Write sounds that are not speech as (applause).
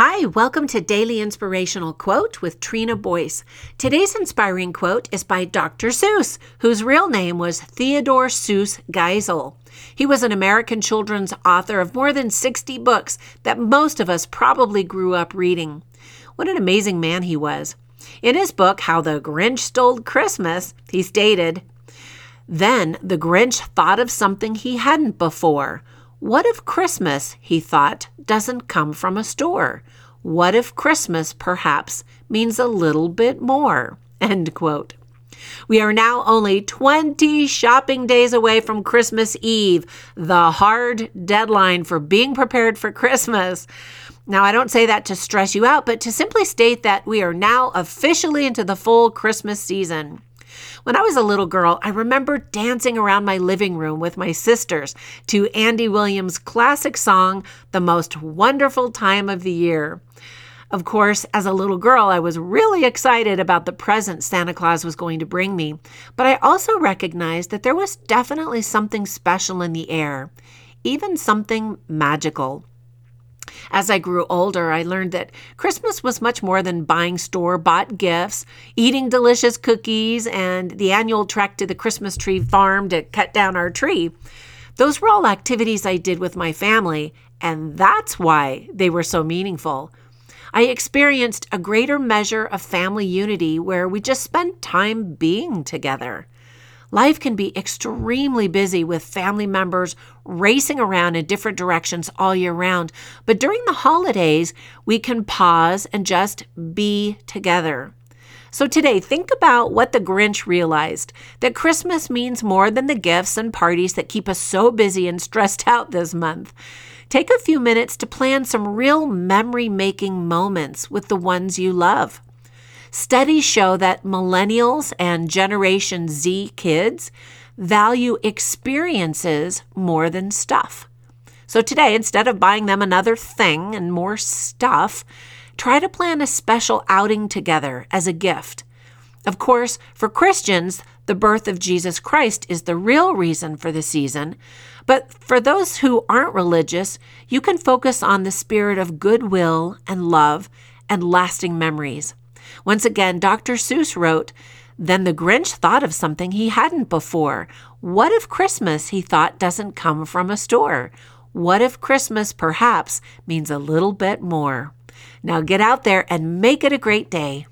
Hi, welcome to Daily Inspirational Quote with Trina Boyce. Today's inspiring quote is by Dr. Seuss, whose real name was Theodore Seuss Geisel. He was an American children's author of more than 60 books that most of us probably grew up reading. What an amazing man he was. In his book, How the Grinch Stole Christmas, he stated, Then the Grinch thought of something he hadn't before. What if Christmas, he thought, doesn't come from a store? What if Christmas perhaps means a little bit more? (laughs) End quote. We are now only 20 shopping days away from Christmas Eve, the hard deadline for being prepared for Christmas. Now, I don't say that to stress you out, but to simply state that we are now officially into the full Christmas season. When I was a little girl, I remember dancing around my living room with my sisters to Andy Williams' classic song, The Most Wonderful Time of the Year. Of course, as a little girl, I was really excited about the present Santa Claus was going to bring me, but I also recognized that there was definitely something special in the air, even something magical. As I grew older, I learned that Christmas was much more than buying store bought gifts, eating delicious cookies, and the annual trek to the Christmas tree farm to cut down our tree. Those were all activities I did with my family, and that's why they were so meaningful. I experienced a greater measure of family unity where we just spent time being together. Life can be extremely busy with family members racing around in different directions all year round. But during the holidays, we can pause and just be together. So today, think about what the Grinch realized that Christmas means more than the gifts and parties that keep us so busy and stressed out this month. Take a few minutes to plan some real memory making moments with the ones you love. Studies show that millennials and Generation Z kids value experiences more than stuff. So today, instead of buying them another thing and more stuff, try to plan a special outing together as a gift. Of course, for Christians, the birth of Jesus Christ is the real reason for the season. But for those who aren't religious, you can focus on the spirit of goodwill and love and lasting memories. Once again, Dr. Seuss wrote, Then the Grinch thought of something he hadn't before. What if Christmas, he thought, doesn't come from a store? What if Christmas perhaps means a little bit more? Now get out there and make it a great day.